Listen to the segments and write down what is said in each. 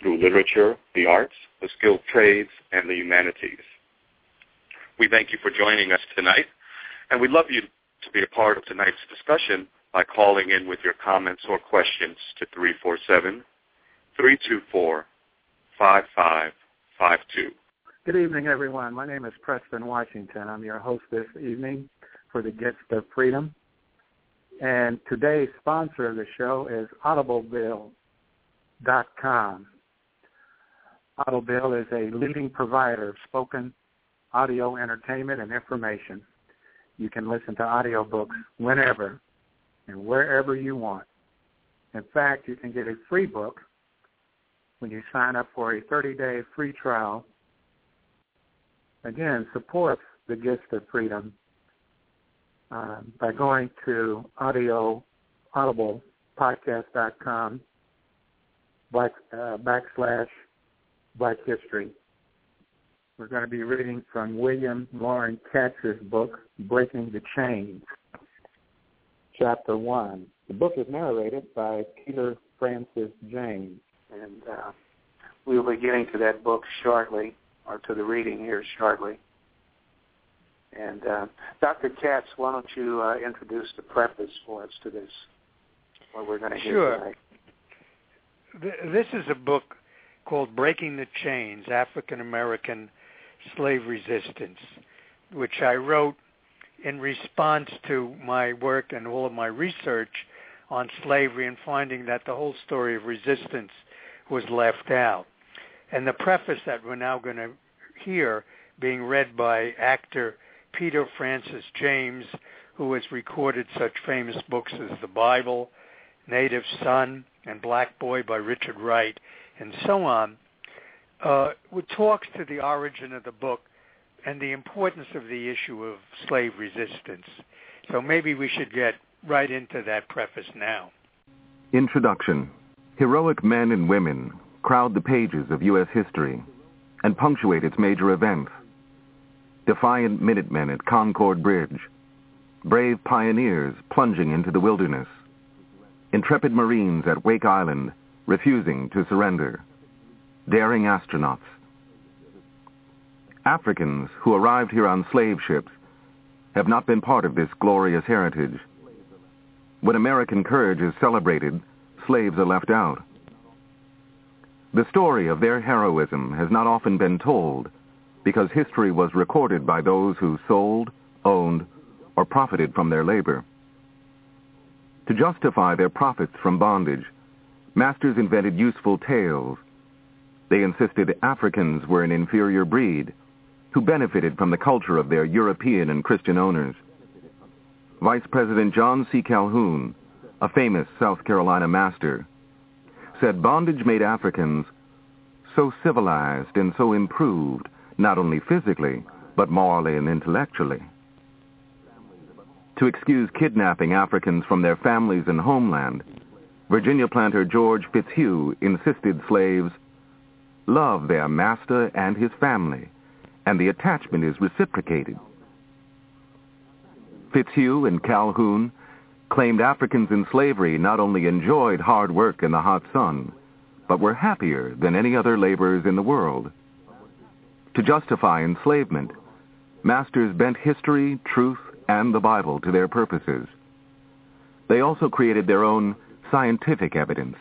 through literature, the arts, the skilled trades, and the humanities. We thank you for joining us tonight, and we'd love you to be a part of tonight's discussion by calling in with your comments or questions to 347-324-5552. Good evening, everyone. My name is Preston Washington. I'm your host this evening for the Gist of Freedom. And today's sponsor of the show is AudibleBill.com. Audible is a leading provider of spoken audio entertainment and information. You can listen to audiobooks whenever and wherever you want. In fact, you can get a free book when you sign up for a 30-day free trial. Again, support the Gist of Freedom uh, by going to audio audiblepodcast.com back, uh, backslash Black History. We're going to be reading from William Loren Katz's book, Breaking the Chains, Chapter 1. The book is narrated by Peter Francis James, and uh, we will be getting to that book shortly, or to the reading here shortly. And uh, Dr. Katz, why don't you uh, introduce the preface for us to this, what we're going to hear sure. tonight. This is a book called Breaking the Chains, African American Slave Resistance, which I wrote in response to my work and all of my research on slavery and finding that the whole story of resistance was left out. And the preface that we're now going to hear being read by actor Peter Francis James, who has recorded such famous books as The Bible, Native Son, and Black Boy by Richard Wright, and so on, uh, talks to the origin of the book and the importance of the issue of slave resistance. So maybe we should get right into that preface now. Introduction. Heroic men and women crowd the pages of U.S. history and punctuate its major events. Defiant Minutemen at Concord Bridge, brave pioneers plunging into the wilderness, intrepid Marines at Wake Island refusing to surrender. Daring astronauts. Africans who arrived here on slave ships have not been part of this glorious heritage. When American courage is celebrated, slaves are left out. The story of their heroism has not often been told because history was recorded by those who sold, owned, or profited from their labor. To justify their profits from bondage, Masters invented useful tales. They insisted Africans were an inferior breed who benefited from the culture of their European and Christian owners. Vice President John C. Calhoun, a famous South Carolina master, said bondage made Africans so civilized and so improved, not only physically, but morally and intellectually. To excuse kidnapping Africans from their families and homeland, Virginia planter George Fitzhugh insisted slaves love their master and his family, and the attachment is reciprocated. Fitzhugh and Calhoun claimed Africans in slavery not only enjoyed hard work in the hot sun, but were happier than any other laborers in the world. To justify enslavement, masters bent history, truth, and the Bible to their purposes. They also created their own scientific evidence.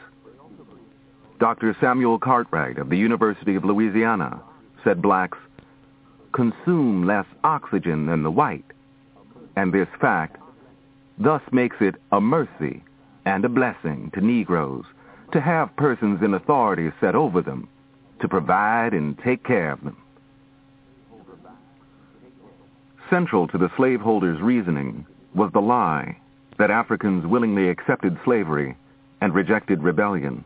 Dr. Samuel Cartwright of the University of Louisiana said blacks consume less oxygen than the white, and this fact thus makes it a mercy and a blessing to Negroes to have persons in authority set over them to provide and take care of them. Central to the slaveholders' reasoning was the lie that Africans willingly accepted slavery and rejected rebellion.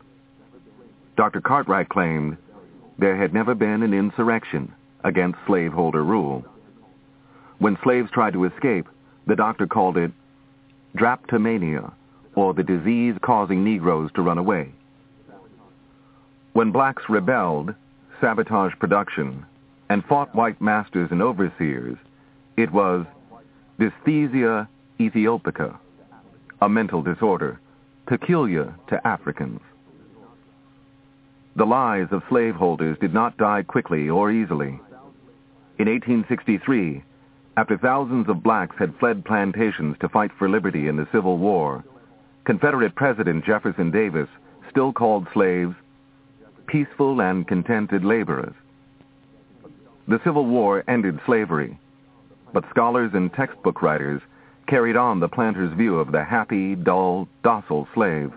Dr. Cartwright claimed there had never been an insurrection against slaveholder rule. When slaves tried to escape, the doctor called it drapetomania, or the disease causing Negroes to run away. When blacks rebelled, sabotaged production, and fought white masters and overseers, it was dysaesthesia aethiopica, a mental disorder peculiar to Africans. The lives of slaveholders did not die quickly or easily. In 1863, after thousands of blacks had fled plantations to fight for liberty in the Civil War, Confederate President Jefferson Davis still called slaves peaceful and contented laborers. The Civil War ended slavery, but scholars and textbook writers carried on the planter's view of the happy, dull, docile slave.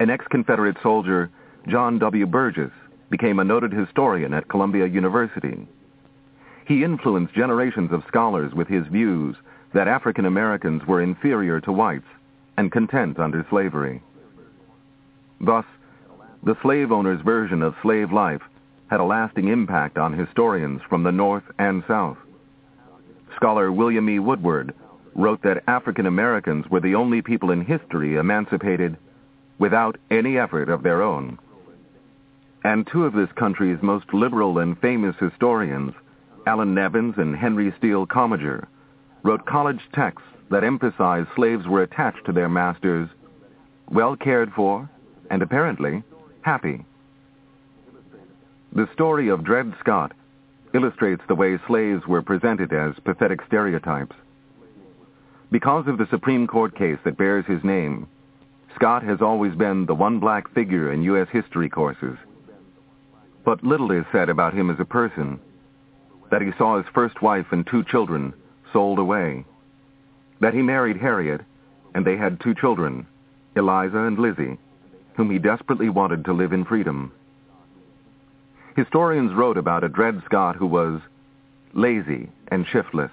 An ex-Confederate soldier, John W. Burgess, became a noted historian at Columbia University. He influenced generations of scholars with his views that African Americans were inferior to whites and content under slavery. Thus, the slave owner's version of slave life had a lasting impact on historians from the North and South. Scholar William E. Woodward wrote that African Americans were the only people in history emancipated without any effort of their own. And two of this country's most liberal and famous historians, Allan Nevins and Henry Steele Commager, wrote college texts that emphasized slaves were attached to their masters, well cared for, and apparently happy. The story of Dred Scott illustrates the way slaves were presented as pathetic stereotypes. Because of the Supreme Court case that bears his name, Scott has always been the one black figure in U.S. history courses. But little is said about him as a person, that he saw his first wife and two children sold away, that he married Harriet, and they had two children, Eliza and Lizzie, whom he desperately wanted to live in freedom. Historians wrote about a Dred Scott who was lazy and shiftless,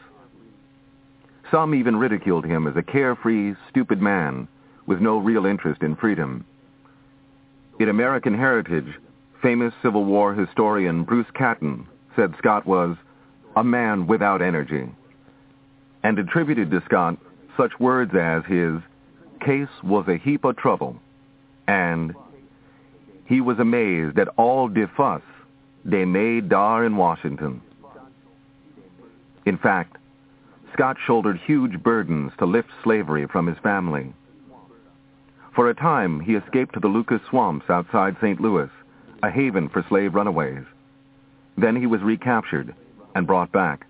some even ridiculed him as a carefree, stupid man with no real interest in freedom. In American Heritage, famous Civil War historian Bruce Catton said Scott was a man without energy, and attributed to Scott such words as his case was a heap of trouble, and he was amazed at all de fuss they made dar in Washington. In fact, Scott shouldered huge burdens to lift slavery from his family. For a time, he escaped to the Lucas Swamps outside St. Louis, a haven for slave runaways. Then he was recaptured and brought back.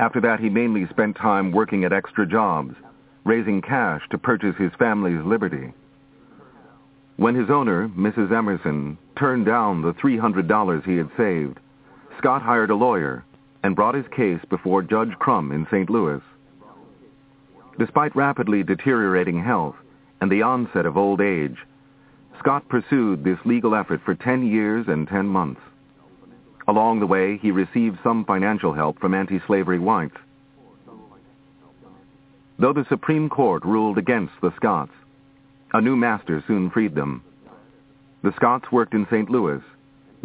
After that, he mainly spent time working at extra jobs, raising cash to purchase his family's liberty. When his owner, Mrs. Emerson, turned down the $300 he had saved, Scott hired a lawyer and brought his case before Judge Krum in St. Louis. Despite rapidly deteriorating health and the onset of old age, Scott pursued this legal effort for 10 years and 10 months. Along the way, he received some financial help from anti-slavery whites. Though the Supreme Court ruled against the Scotts, a new master soon freed them. The Scotts worked in St. Louis,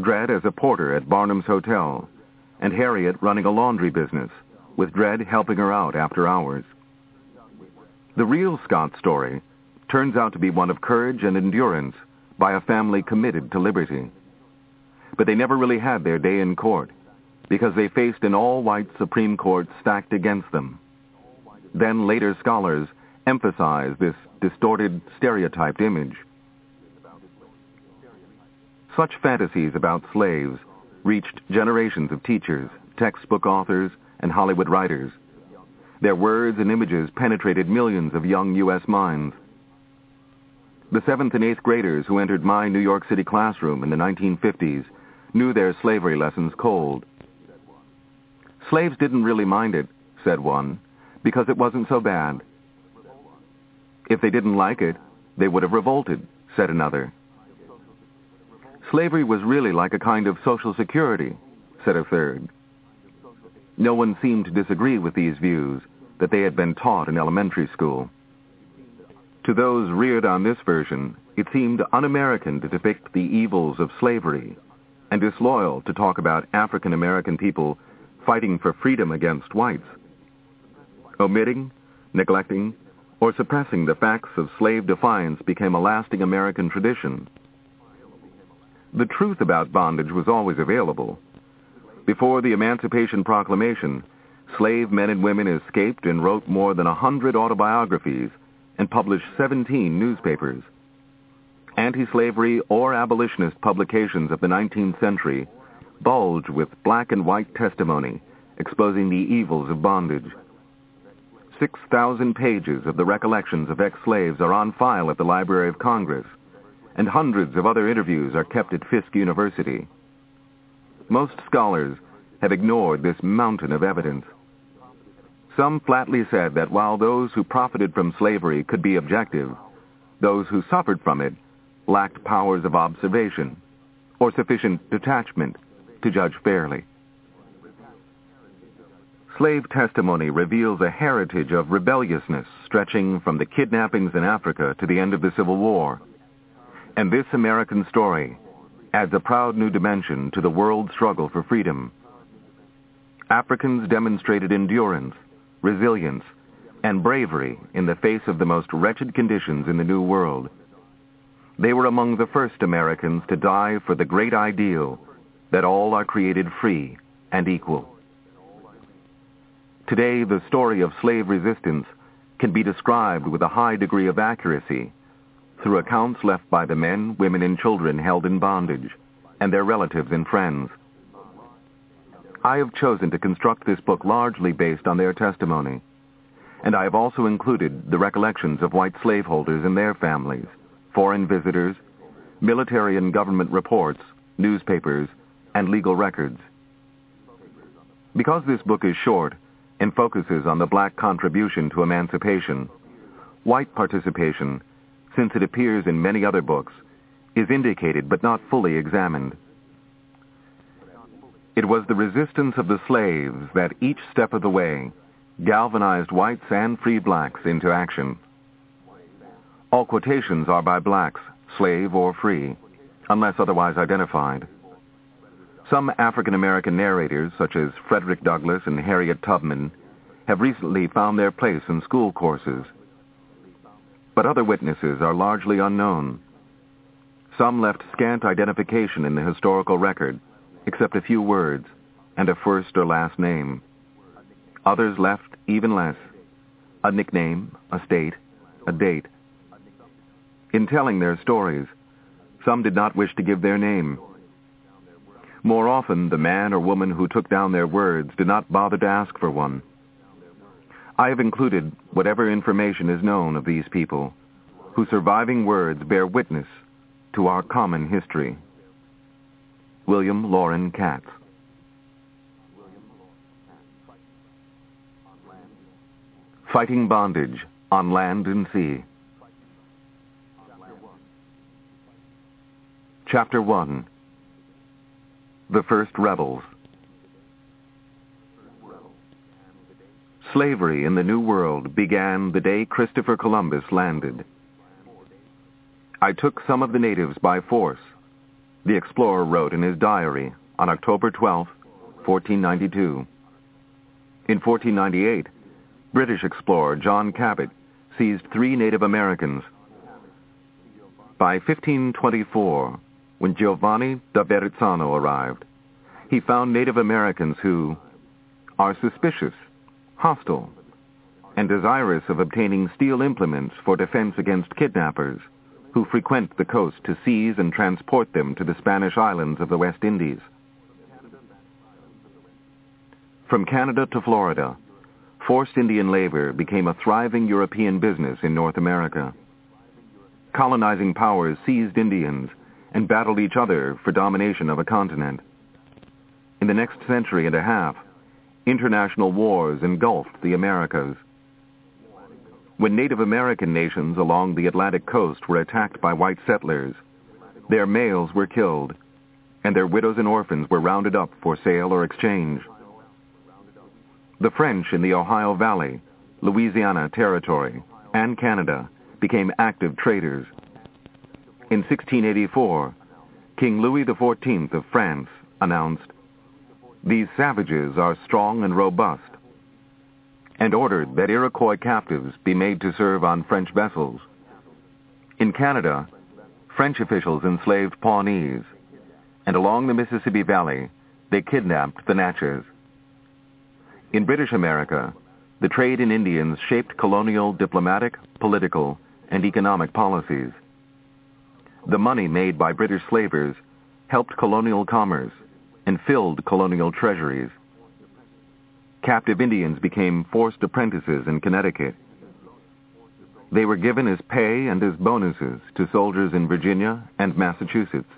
Dred as a porter at Barnum's Hotel, and Harriet running a laundry business, with Dred helping her out after hours. The real Scott story turns out to be one of courage and endurance by a family committed to liberty. But they never really had their day in court because they faced an all-white Supreme Court stacked against them. Then later scholars emphasize this distorted, stereotyped image. Such fantasies about slaves reached generations of teachers, textbook authors, and Hollywood writers. Their words and images penetrated millions of young U.S. minds. The seventh and eighth graders who entered my New York City classroom in the 1950s knew their slavery lessons cold. Slaves didn't really mind it, said one, because it wasn't so bad. If they didn't like it, they would have revolted, said another. Slavery was really like a kind of social security, said a third. No one seemed to disagree with these views that they had been taught in elementary school. To those reared on this version, it seemed un-American to depict the evils of slavery and disloyal to talk about African American people fighting for freedom against whites. Omitting, neglecting, or suppressing the facts of slave defiance became a lasting American tradition. The truth about bondage was always available. Before the Emancipation Proclamation, slave men and women escaped and wrote more than a hundred autobiographies and published 17 newspapers. Anti-slavery or abolitionist publications of the 19th century bulge with black and white testimony exposing the evils of bondage. 6,000 pages of the recollections of ex-slaves are on file at the Library of Congress, and hundreds of other interviews are kept at Fisk University. Most scholars have ignored this mountain of evidence. Some flatly said that while those who profited from slavery could be objective, those who suffered from it lacked powers of observation or sufficient detachment to judge fairly. Slave testimony reveals a heritage of rebelliousness stretching from the kidnappings in Africa to the end of the Civil War. And this American story adds a proud new dimension to the world struggle for freedom. Africans demonstrated endurance, resilience, and bravery in the face of the most wretched conditions in the New World. They were among the first Americans to die for the great ideal that all are created free and equal. Today, the story of slave resistance can be described with a high degree of accuracy through accounts left by the men, women, and children held in bondage and their relatives and friends. I have chosen to construct this book largely based on their testimony, and I have also included the recollections of white slaveholders and their families, foreign visitors, military and government reports, newspapers, and legal records. Because this book is short, and focuses on the black contribution to emancipation. White participation, since it appears in many other books, is indicated but not fully examined. It was the resistance of the slaves that each step of the way galvanized whites and free blacks into action. All quotations are by blacks, slave or free, unless otherwise identified. Some African American narrators, such as Frederick Douglass and Harriet Tubman, have recently found their place in school courses. But other witnesses are largely unknown. Some left scant identification in the historical record, except a few words and a first or last name. Others left even less, a nickname, a state, a date. In telling their stories, some did not wish to give their name, more often, the man or woman who took down their words did not bother to ask for one. I have included whatever information is known of these people, whose surviving words bear witness to our common history. William Loren Katz Fighting Bondage on Land and Sea Chapter 1 the first rebels. Slavery in the New World began the day Christopher Columbus landed. I took some of the natives by force, the explorer wrote in his diary on October 12, 1492. In 1498, British explorer John Cabot seized three Native Americans. By 1524, when Giovanni da Verrazzano arrived, he found Native Americans who are suspicious, hostile, and desirous of obtaining steel implements for defense against kidnappers who frequent the coast to seize and transport them to the Spanish islands of the West Indies. From Canada to Florida, forced Indian labor became a thriving European business in North America. Colonizing powers seized Indians and battled each other for domination of a continent. In the next century and a half, international wars engulfed the Americas. When Native American nations along the Atlantic coast were attacked by white settlers, their males were killed, and their widows and orphans were rounded up for sale or exchange. The French in the Ohio Valley, Louisiana Territory, and Canada became active traders. In 1684, King Louis XIV of France announced, These savages are strong and robust, and ordered that Iroquois captives be made to serve on French vessels. In Canada, French officials enslaved Pawnees, and along the Mississippi Valley, they kidnapped the Natchez. In British America, the trade in Indians shaped colonial diplomatic, political, and economic policies. The money made by British slavers helped colonial commerce and filled colonial treasuries. Captive Indians became forced apprentices in Connecticut. They were given as pay and as bonuses to soldiers in Virginia and Massachusetts.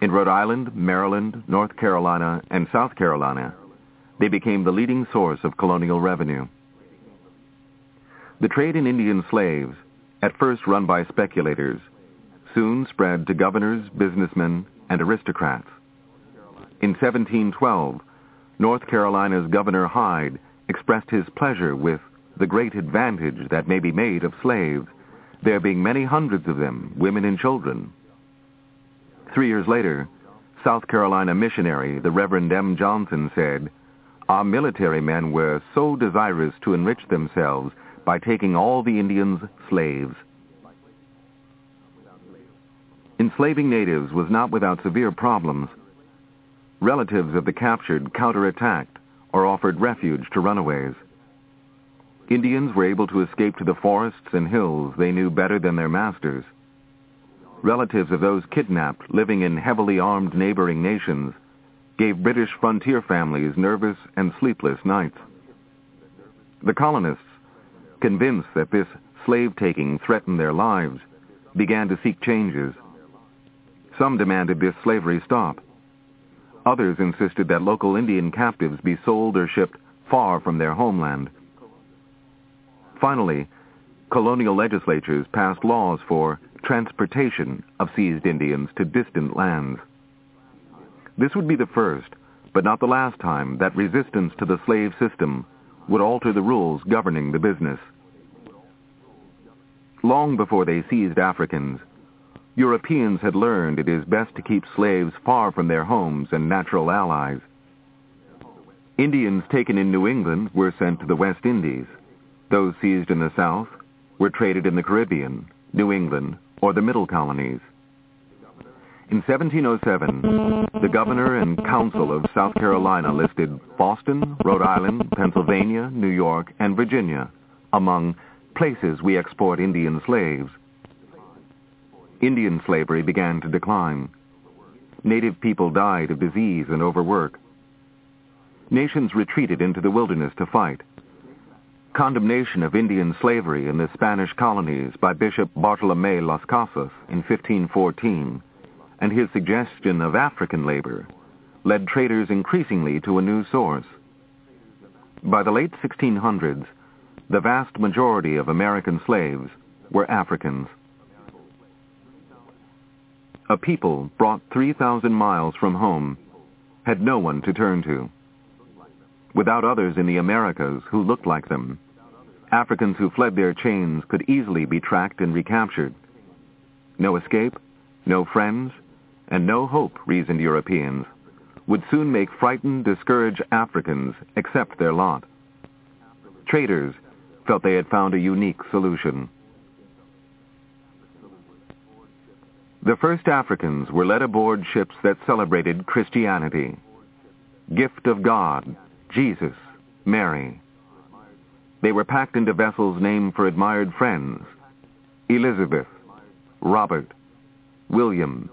In Rhode Island, Maryland, North Carolina, and South Carolina, they became the leading source of colonial revenue. The trade in Indian slaves, at first run by speculators, soon spread to governors, businessmen, and aristocrats. In 1712, North Carolina's Governor Hyde expressed his pleasure with the great advantage that may be made of slaves, there being many hundreds of them, women and children. Three years later, South Carolina missionary, the Reverend M. Johnson, said, Our military men were so desirous to enrich themselves by taking all the Indians slaves. Enslaving natives was not without severe problems. Relatives of the captured counterattacked or offered refuge to runaways. Indians were able to escape to the forests and hills they knew better than their masters relatives of those kidnapped living in heavily armed neighboring nations, gave British frontier families nervous and sleepless nights. The colonists, convinced that this slave-taking threatened their lives, began to seek changes. Some demanded this slavery stop. Others insisted that local Indian captives be sold or shipped far from their homeland. Finally, colonial legislatures passed laws for transportation of seized Indians to distant lands. This would be the first, but not the last time, that resistance to the slave system would alter the rules governing the business. Long before they seized Africans, Europeans had learned it is best to keep slaves far from their homes and natural allies. Indians taken in New England were sent to the West Indies. Those seized in the South were traded in the Caribbean, New England, or the Middle Colonies. In 1707, the governor and council of South Carolina listed Boston, Rhode Island, Pennsylvania, New York, and Virginia among places we export Indian slaves. Indian slavery began to decline. Native people died of disease and overwork. Nations retreated into the wilderness to fight condemnation of Indian slavery in the Spanish colonies by Bishop Bartolomé Las Casas in 1514, and his suggestion of African labor, led traders increasingly to a new source. By the late 1600s, the vast majority of American slaves were Africans. A people brought 3,000 miles from home had no one to turn to without others in the Americas who looked like them. Africans who fled their chains could easily be tracked and recaptured. No escape, no friends, and no hope, reasoned Europeans, would soon make frightened, discouraged Africans accept their lot. Traders felt they had found a unique solution. The first Africans were led aboard ships that celebrated Christianity. Gift of God, Jesus, Mary. They were packed into vessels named for admired friends. Elizabeth, Robert, William,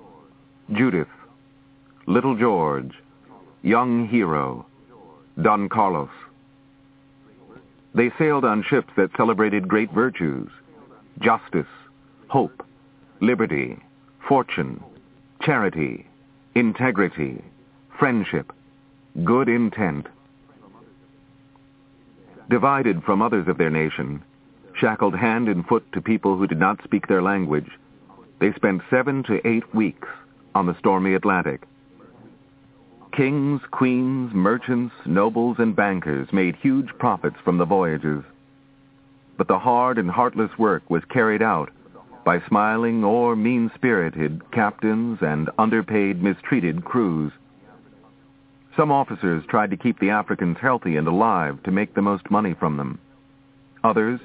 Judith, Little George, Young Hero, Don Carlos. They sailed on ships that celebrated great virtues, justice, hope, liberty, fortune, charity, integrity, friendship, good intent, divided from others of their nation, shackled hand and foot to people who did not speak their language, they spent seven to eight weeks on the stormy Atlantic. Kings, queens, merchants, nobles, and bankers made huge profits from the voyages. But the hard and heartless work was carried out by smiling or mean-spirited captains and underpaid, mistreated crews. Some officers tried to keep the Africans healthy and alive to make the most money from them. Others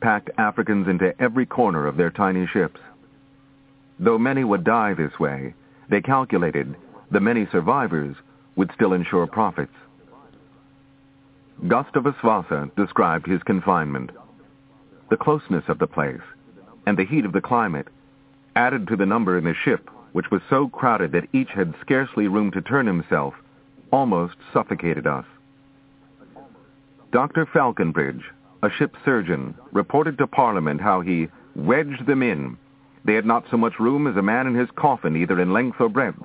packed Africans into every corner of their tiny ships. Though many would die this way, they calculated the many survivors would still ensure profits. Gustavus Vassa described his confinement. The closeness of the place and the heat of the climate added to the number in the ship, which was so crowded that each had scarcely room to turn himself, almost suffocated us. Dr. Falconbridge, a ship surgeon, reported to Parliament how he wedged them in. They had not so much room as a man in his coffin, either in length or breadth.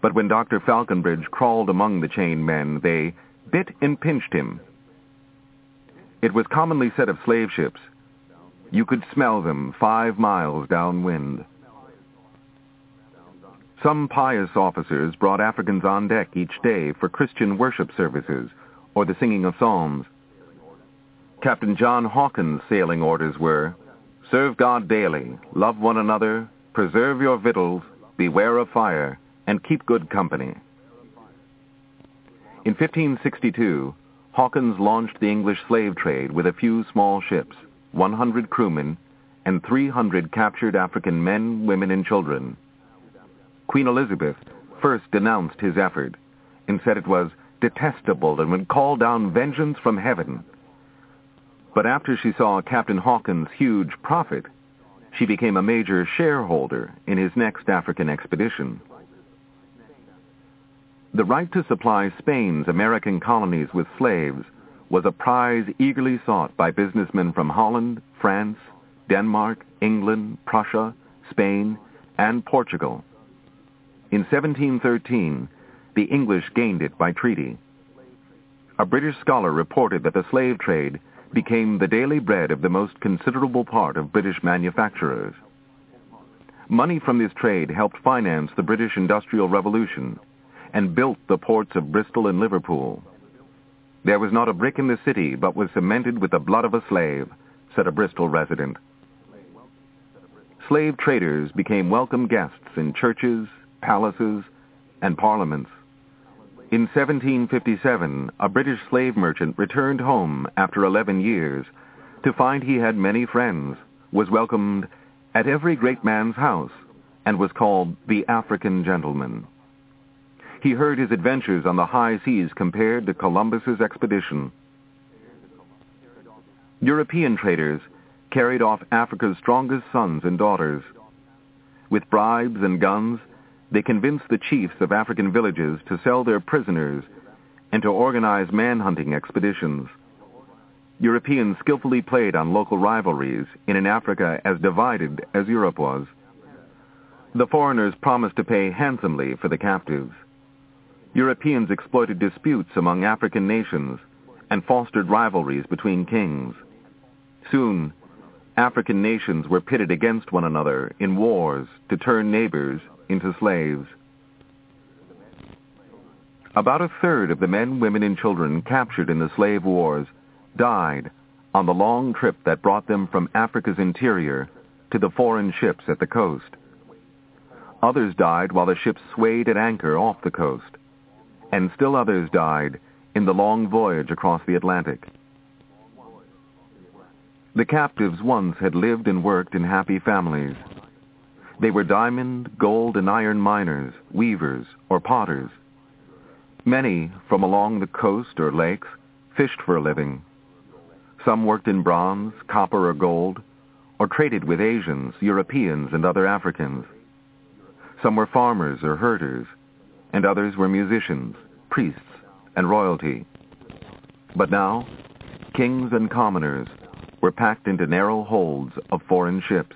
But when Dr. Falconbridge crawled among the chained men, they bit and pinched him. It was commonly said of slave ships, you could smell them five miles downwind. Some pious officers brought Africans on deck each day for Christian worship services or the singing of psalms. Captain John Hawkins' sailing orders were, Serve God daily, love one another, preserve your victuals, beware of fire, and keep good company. In 1562, Hawkins launched the English slave trade with a few small ships, 100 crewmen, and 300 captured African men, women, and children. Queen Elizabeth first denounced his effort and said it was detestable and would call down vengeance from heaven but after she saw Captain Hawkins' huge profit, she became a major shareholder in his next African expedition. The right to supply Spain's American colonies with slaves was a prize eagerly sought by businessmen from Holland, France, Denmark, England, Prussia, Spain, and Portugal. In 1713, the English gained it by treaty. A British scholar reported that the slave trade became the daily bread of the most considerable part of British manufacturers. Money from this trade helped finance the British Industrial Revolution and built the ports of Bristol and Liverpool. There was not a brick in the city but was cemented with the blood of a slave, said a Bristol resident. Slave traders became welcome guests in churches, palaces, and parliaments. In 1757, a British slave merchant returned home after 11 years to find he had many friends, was welcomed at every great man's house, and was called the African gentleman. He heard his adventures on the high seas compared to Columbus's expedition. European traders carried off Africa's strongest sons and daughters. With bribes and guns, they convinced the chiefs of African villages to sell their prisoners and to organize man-hunting expeditions. Europeans skillfully played on local rivalries in an Africa as divided as Europe was. The foreigners promised to pay handsomely for the captives. Europeans exploited disputes among African nations and fostered rivalries between kings. Soon, African nations were pitted against one another in wars to turn neighbors into slaves. About a third of the men, women, and children captured in the slave wars died on the long trip that brought them from Africa's interior to the foreign ships at the coast. Others died while the ships swayed at anchor off the coast, and still others died in the long voyage across the Atlantic. The captives once had lived and worked in happy families. They were diamond, gold, and iron miners, weavers, or potters. Many, from along the coast or lakes, fished for a living. Some worked in bronze, copper, or gold, or traded with Asians, Europeans, and other Africans. Some were farmers or herders, and others were musicians, priests, and royalty. But now, kings and commoners were packed into narrow holds of foreign ships.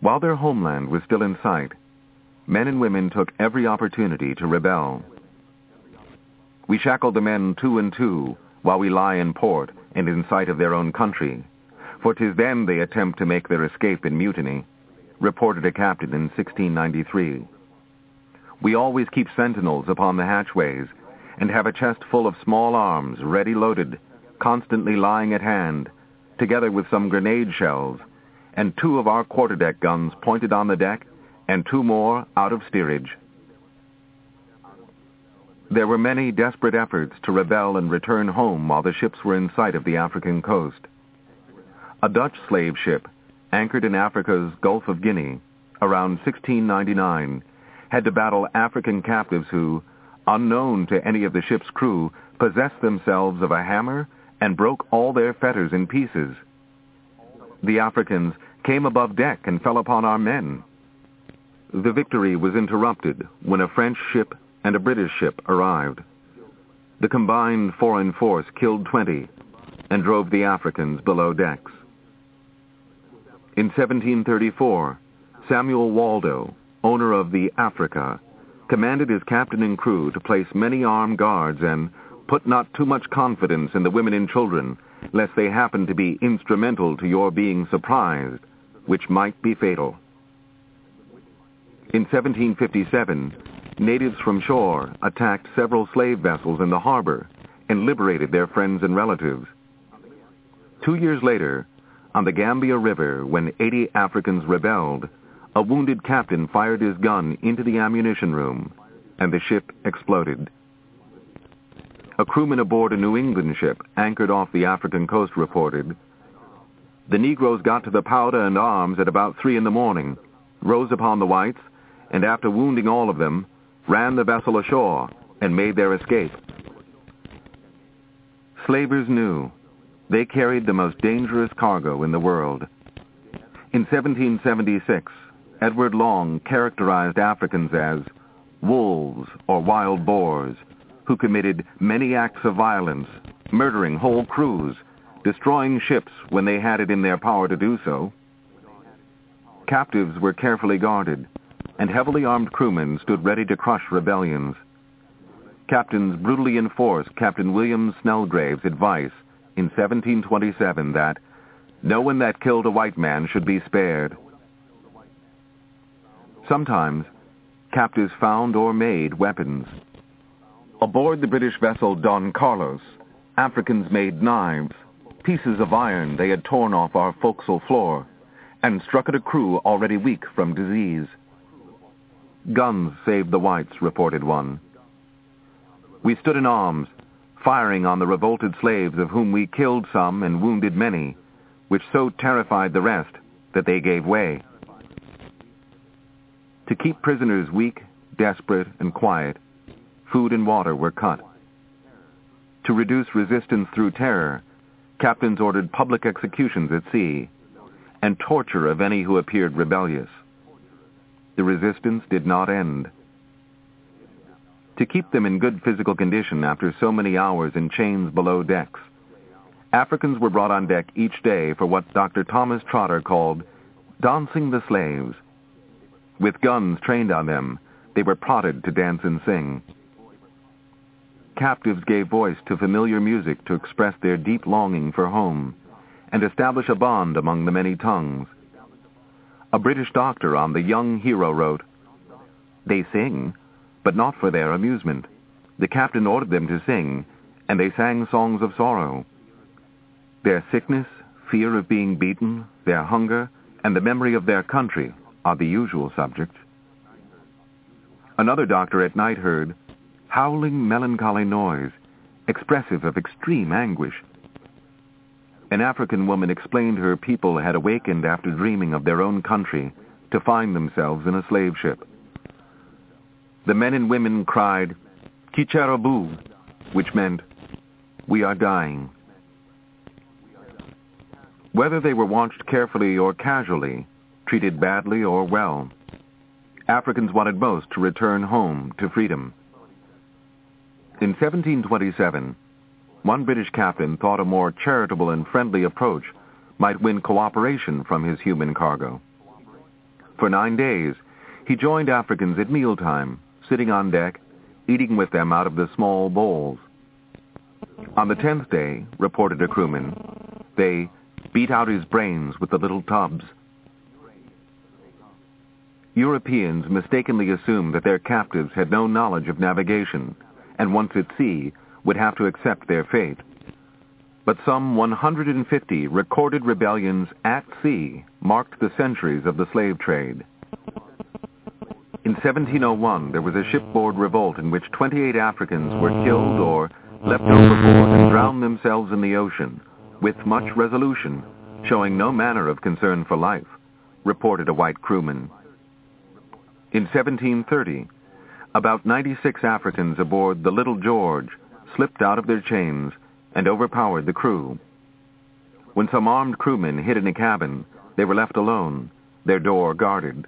While their homeland was still in sight, men and women took every opportunity to rebel. We shackled the men two and two while we lie in port and in sight of their own country, for 'tis then they attempt to make their escape in mutiny, reported a captain in 1693. We always keep sentinels upon the hatchways and have a chest full of small arms ready loaded, constantly lying at hand, together with some grenade shells, and two of our quarterdeck guns pointed on the deck, and two more out of steerage. There were many desperate efforts to rebel and return home while the ships were in sight of the African coast. A Dutch slave ship, anchored in Africa's Gulf of Guinea, around 1699, had to battle African captives who, unknown to any of the ship's crew, possessed themselves of a hammer and broke all their fetters in pieces. The Africans came above deck and fell upon our men. The victory was interrupted when a French ship and a British ship arrived. The combined foreign force killed 20 and drove the Africans below decks. In 1734, Samuel Waldo, owner of the Africa, commanded his captain and crew to place many armed guards and put not too much confidence in the women and children, lest they happen to be instrumental to your being surprised, which might be fatal. In 1757, natives from shore attacked several slave vessels in the harbor and liberated their friends and relatives. Two years later, on the Gambia River, when 80 Africans rebelled, a wounded captain fired his gun into the ammunition room, and the ship exploded. A crewman aboard a New England ship anchored off the African coast reported, The Negroes got to the powder and arms at about three in the morning, rose upon the whites, and after wounding all of them, ran the vessel ashore and made their escape. Slavers knew they carried the most dangerous cargo in the world. In 1776, Edward Long characterized Africans as wolves or wild boars who committed many acts of violence, murdering whole crews, destroying ships when they had it in their power to do so. Captives were carefully guarded, and heavily armed crewmen stood ready to crush rebellions. Captains brutally enforced Captain William Snellgrave's advice in 1727 that no one that killed a white man should be spared. Sometimes, captives found or made weapons. Aboard the British vessel Don Carlos, Africans made knives, pieces of iron they had torn off our forecastle floor, and struck at a crew already weak from disease. Guns saved the whites, reported one. We stood in arms, firing on the revolted slaves of whom we killed some and wounded many, which so terrified the rest that they gave way. To keep prisoners weak, desperate, and quiet, food and water were cut. To reduce resistance through terror, captains ordered public executions at sea and torture of any who appeared rebellious. The resistance did not end. To keep them in good physical condition after so many hours in chains below decks, Africans were brought on deck each day for what Dr. Thomas Trotter called dancing the slaves. With guns trained on them, they were prodded to dance and sing. Captives gave voice to familiar music to express their deep longing for home and establish a bond among the many tongues. A British doctor on The Young Hero wrote, They sing, but not for their amusement. The captain ordered them to sing, and they sang songs of sorrow. Their sickness, fear of being beaten, their hunger, and the memory of their country are the usual subjects. Another doctor at night heard howling melancholy noise, expressive of extreme anguish. An African woman explained her people had awakened after dreaming of their own country to find themselves in a slave ship. The men and women cried, Kicharabu, which meant, we are dying. Whether they were watched carefully or casually, treated badly or well. Africans wanted most to return home to freedom. In 1727, one British captain thought a more charitable and friendly approach might win cooperation from his human cargo. For nine days, he joined Africans at mealtime, sitting on deck, eating with them out of the small bowls. On the tenth day, reported a crewman, they beat out his brains with the little tubs Europeans mistakenly assumed that their captives had no knowledge of navigation, and once at sea, would have to accept their fate. but some 150 recorded rebellions at sea marked the centuries of the slave trade. In 1701, there was a shipboard revolt in which 28 Africans were killed or leapt overboard and drowned themselves in the ocean, with much resolution, showing no manner of concern for life, reported a white crewman. In 1730, about 96 Africans aboard the Little George slipped out of their chains and overpowered the crew. When some armed crewmen hid in a cabin, they were left alone, their door guarded.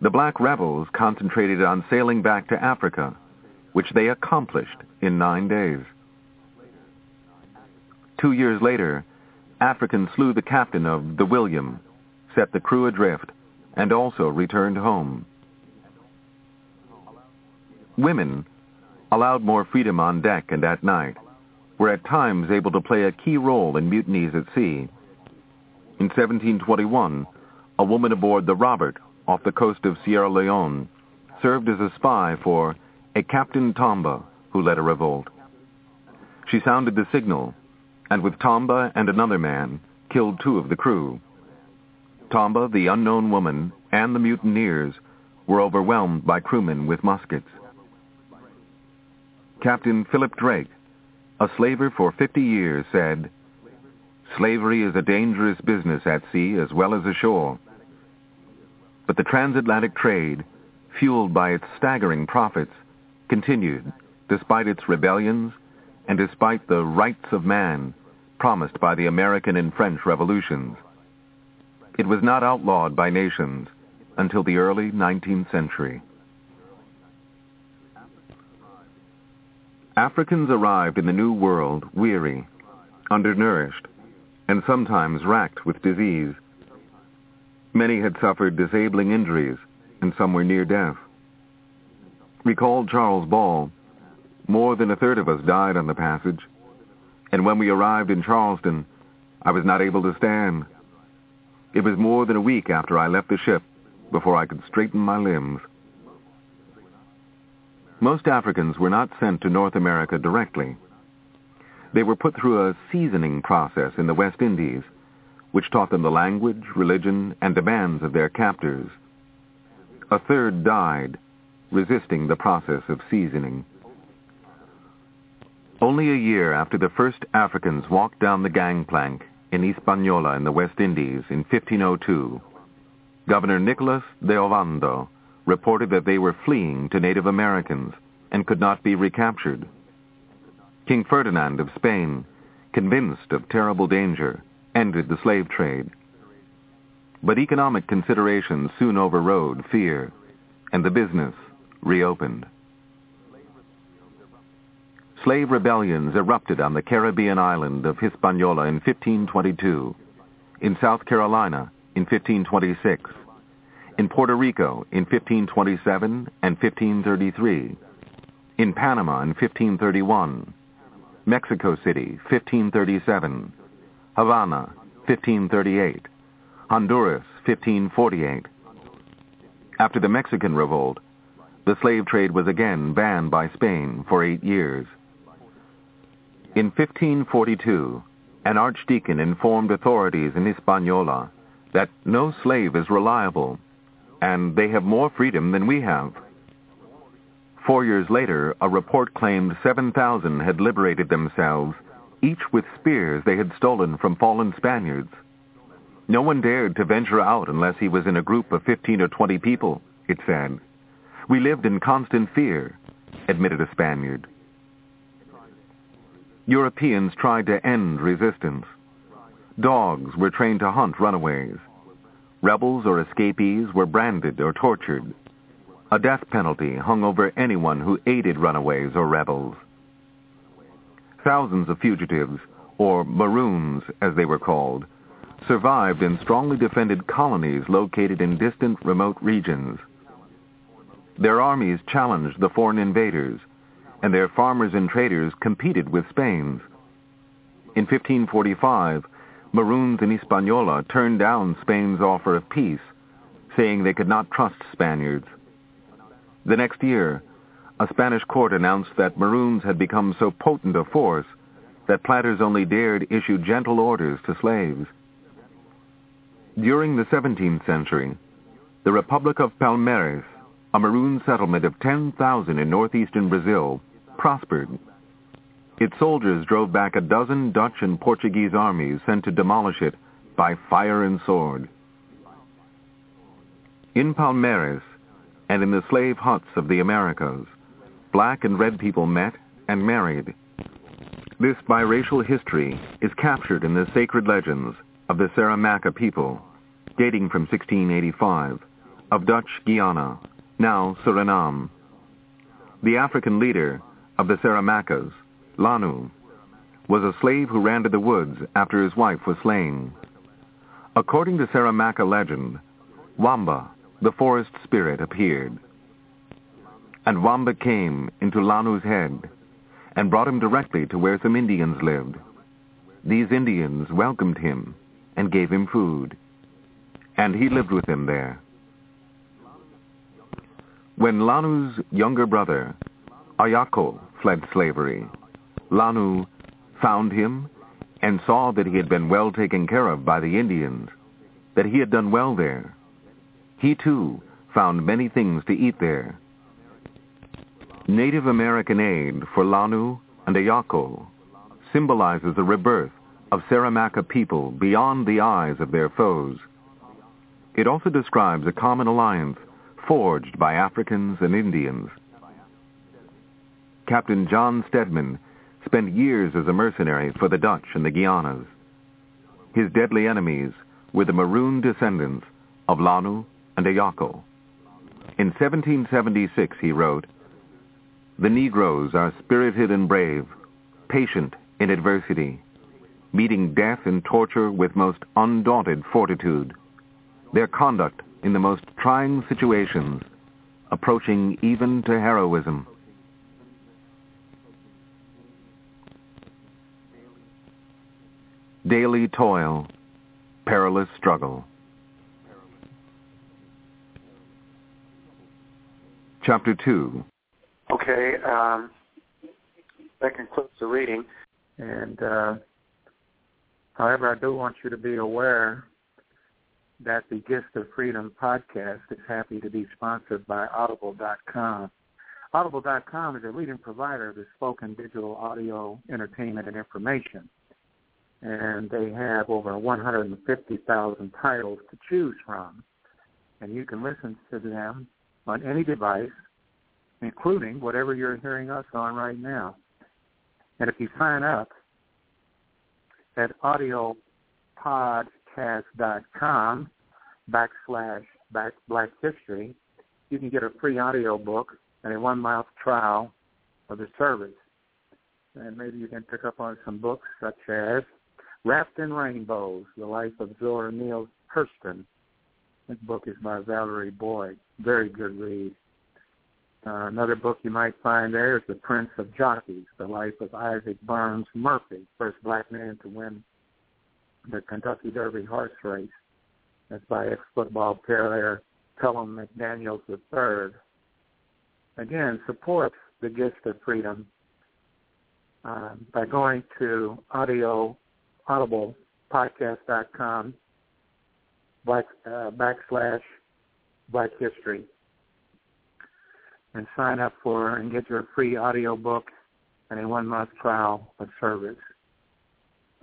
The black rebels concentrated on sailing back to Africa, which they accomplished in nine days. Two years later, Africans slew the captain of the William, set the crew adrift, and also returned home. Women, allowed more freedom on deck and at night, were at times able to play a key role in mutinies at sea. In 1721, a woman aboard the Robert off the coast of Sierra Leone served as a spy for a Captain Tomba who led a revolt. She sounded the signal, and with Tomba and another man, killed two of the crew. Tomba, the unknown woman, and the mutineers were overwhelmed by crewmen with muskets. Captain Philip Drake, a slaver for 50 years, said, Slavery is a dangerous business at sea as well as ashore. But the transatlantic trade, fueled by its staggering profits, continued despite its rebellions and despite the rights of man promised by the American and French revolutions. It was not outlawed by nations until the early 19th century. Africans arrived in the New World weary, undernourished, and sometimes racked with disease. Many had suffered disabling injuries, and some were near death. Recalled Charles Ball, more than a third of us died on the passage, and when we arrived in Charleston, I was not able to stand. It was more than a week after I left the ship before I could straighten my limbs. Most Africans were not sent to North America directly. They were put through a seasoning process in the West Indies, which taught them the language, religion, and demands of their captors. A third died, resisting the process of seasoning. Only a year after the first Africans walked down the gangplank in Hispaniola in the West Indies in 1502, Governor Nicholas de Ovando reported that they were fleeing to Native Americans and could not be recaptured. King Ferdinand of Spain, convinced of terrible danger, ended the slave trade. But economic considerations soon overrode fear, and the business reopened. Slave rebellions erupted on the Caribbean island of Hispaniola in 1522, in South Carolina in 1526, in Puerto Rico in 1527 and 1533, in Panama in 1531, Mexico City 1537, Havana 1538, Honduras 1548. After the Mexican Revolt, the slave trade was again banned by Spain for eight years. In 1542, an archdeacon informed authorities in Hispaniola that no slave is reliable and they have more freedom than we have. Four years later, a report claimed 7,000 had liberated themselves, each with spears they had stolen from fallen Spaniards. No one dared to venture out unless he was in a group of 15 or 20 people, it said. We lived in constant fear, admitted a Spaniard. Europeans tried to end resistance. Dogs were trained to hunt runaways. Rebels or escapees were branded or tortured. A death penalty hung over anyone who aided runaways or rebels. Thousands of fugitives, or Maroons as they were called, survived in strongly defended colonies located in distant remote regions. Their armies challenged the foreign invaders, and their farmers and traders competed with Spain's. In 1545, Maroons in Hispaniola turned down Spain's offer of peace, saying they could not trust Spaniards. The next year, a Spanish court announced that Maroons had become so potent a force that planters only dared issue gentle orders to slaves. During the 17th century, the Republic of Palmares, a maroon settlement of 10,000 in northeastern Brazil, prospered. Its soldiers drove back a dozen Dutch and Portuguese armies sent to demolish it by fire and sword. In Palmares and in the slave huts of the Americas, black and red people met and married. This biracial history is captured in the sacred legends of the Saramacca people, dating from 1685, of Dutch Guiana, now Suriname. The African leader of the Saramaccas, Lanu, was a slave who ran to the woods after his wife was slain. According to Saramacca legend, Wamba, the forest spirit, appeared. And Wamba came into Lanu's head and brought him directly to where some Indians lived. These Indians welcomed him and gave him food, and he lived with them there. When Lanu's younger brother, Ayako, fled slavery, Lanu found him and saw that he had been well taken care of by the Indians, that he had done well there. He too found many things to eat there. Native American aid for Lanu and Ayako symbolizes the rebirth of Saramacca people beyond the eyes of their foes. It also describes a common alliance forged by Africans and Indians. Captain John Stedman spent years as a mercenary for the Dutch and the Guianas. His deadly enemies were the maroon descendants of Lanu and Ayako. In 1776 he wrote, The Negroes are spirited and brave, patient in adversity, meeting death and torture with most undaunted fortitude. Their conduct in the most trying situations, approaching even to heroism. Daily toil, perilous struggle. Chapter 2 Okay, um, that concludes the reading. And uh, however, I do want you to be aware that the Gist of Freedom podcast is happy to be sponsored by Audible.com. Audible.com is a leading provider of spoken digital audio entertainment and information and they have over 150,000 titles to choose from. And you can listen to them on any device, including whatever you're hearing us on right now. And if you sign up at audiopodcast.com backslash back black history, you can get a free audio book and a one-month trial of the service. And maybe you can pick up on some books such as Wrapped in Rainbows, The Life of Zora Neale Hurston. This book is by Valerie Boyd. Very good read. Uh, another book you might find there is The Prince of Jockeys, The Life of Isaac Burns Murphy, first black man to win the Kentucky Derby horse race. That's by ex-football player Pellom McDaniels III. Again, support the gist of freedom uh, by going to audio audiblepodcast.com black, uh, backslash black history and sign up for and get your free audio book and a one month trial of service.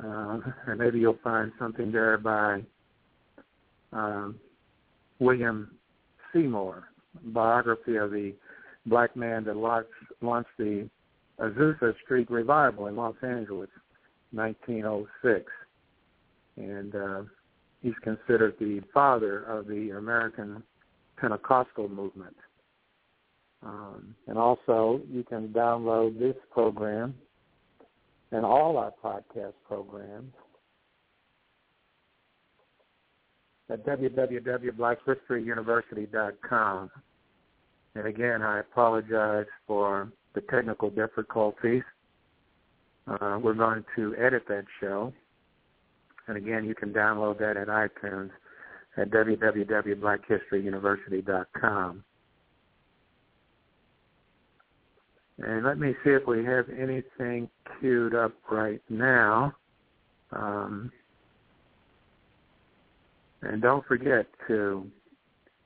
Uh, and maybe you'll find something there by um, William Seymour, biography of the black man that launched, launched the Azusa Street revival in Los Angeles. 1906, and uh, he's considered the father of the American Pentecostal movement. Um, and also, you can download this program and all our podcast programs at www.blackhistoryuniversity.com. And again, I apologize for the technical difficulties. Uh, we're going to edit that show. And again, you can download that at iTunes at www.blackhistoryuniversity.com. And let me see if we have anything queued up right now. Um, and don't forget to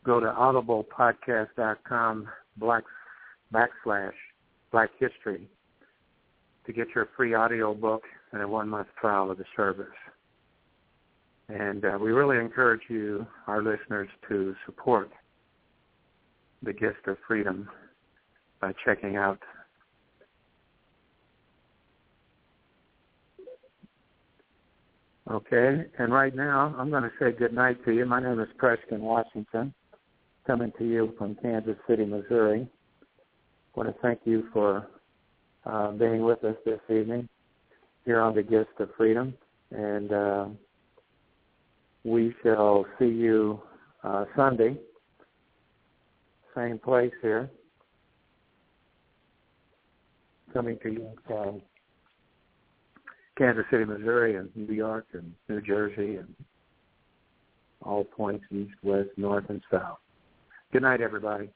go to audiblepodcast.com black, backslash black history to get your free audio book and a one-month trial of the service. And uh, we really encourage you, our listeners, to support the gist of freedom by checking out Okay, and right now I'm going to say good night to you. My name is Preston Washington, coming to you from Kansas City, Missouri. I want to thank you for uh, being with us this evening here on the Gist of Freedom, and uh, we shall see you uh, Sunday, same place here, coming to you from Kansas City, Missouri, and New York, and New Jersey, and all points east, west, north, and south. Good night, everybody.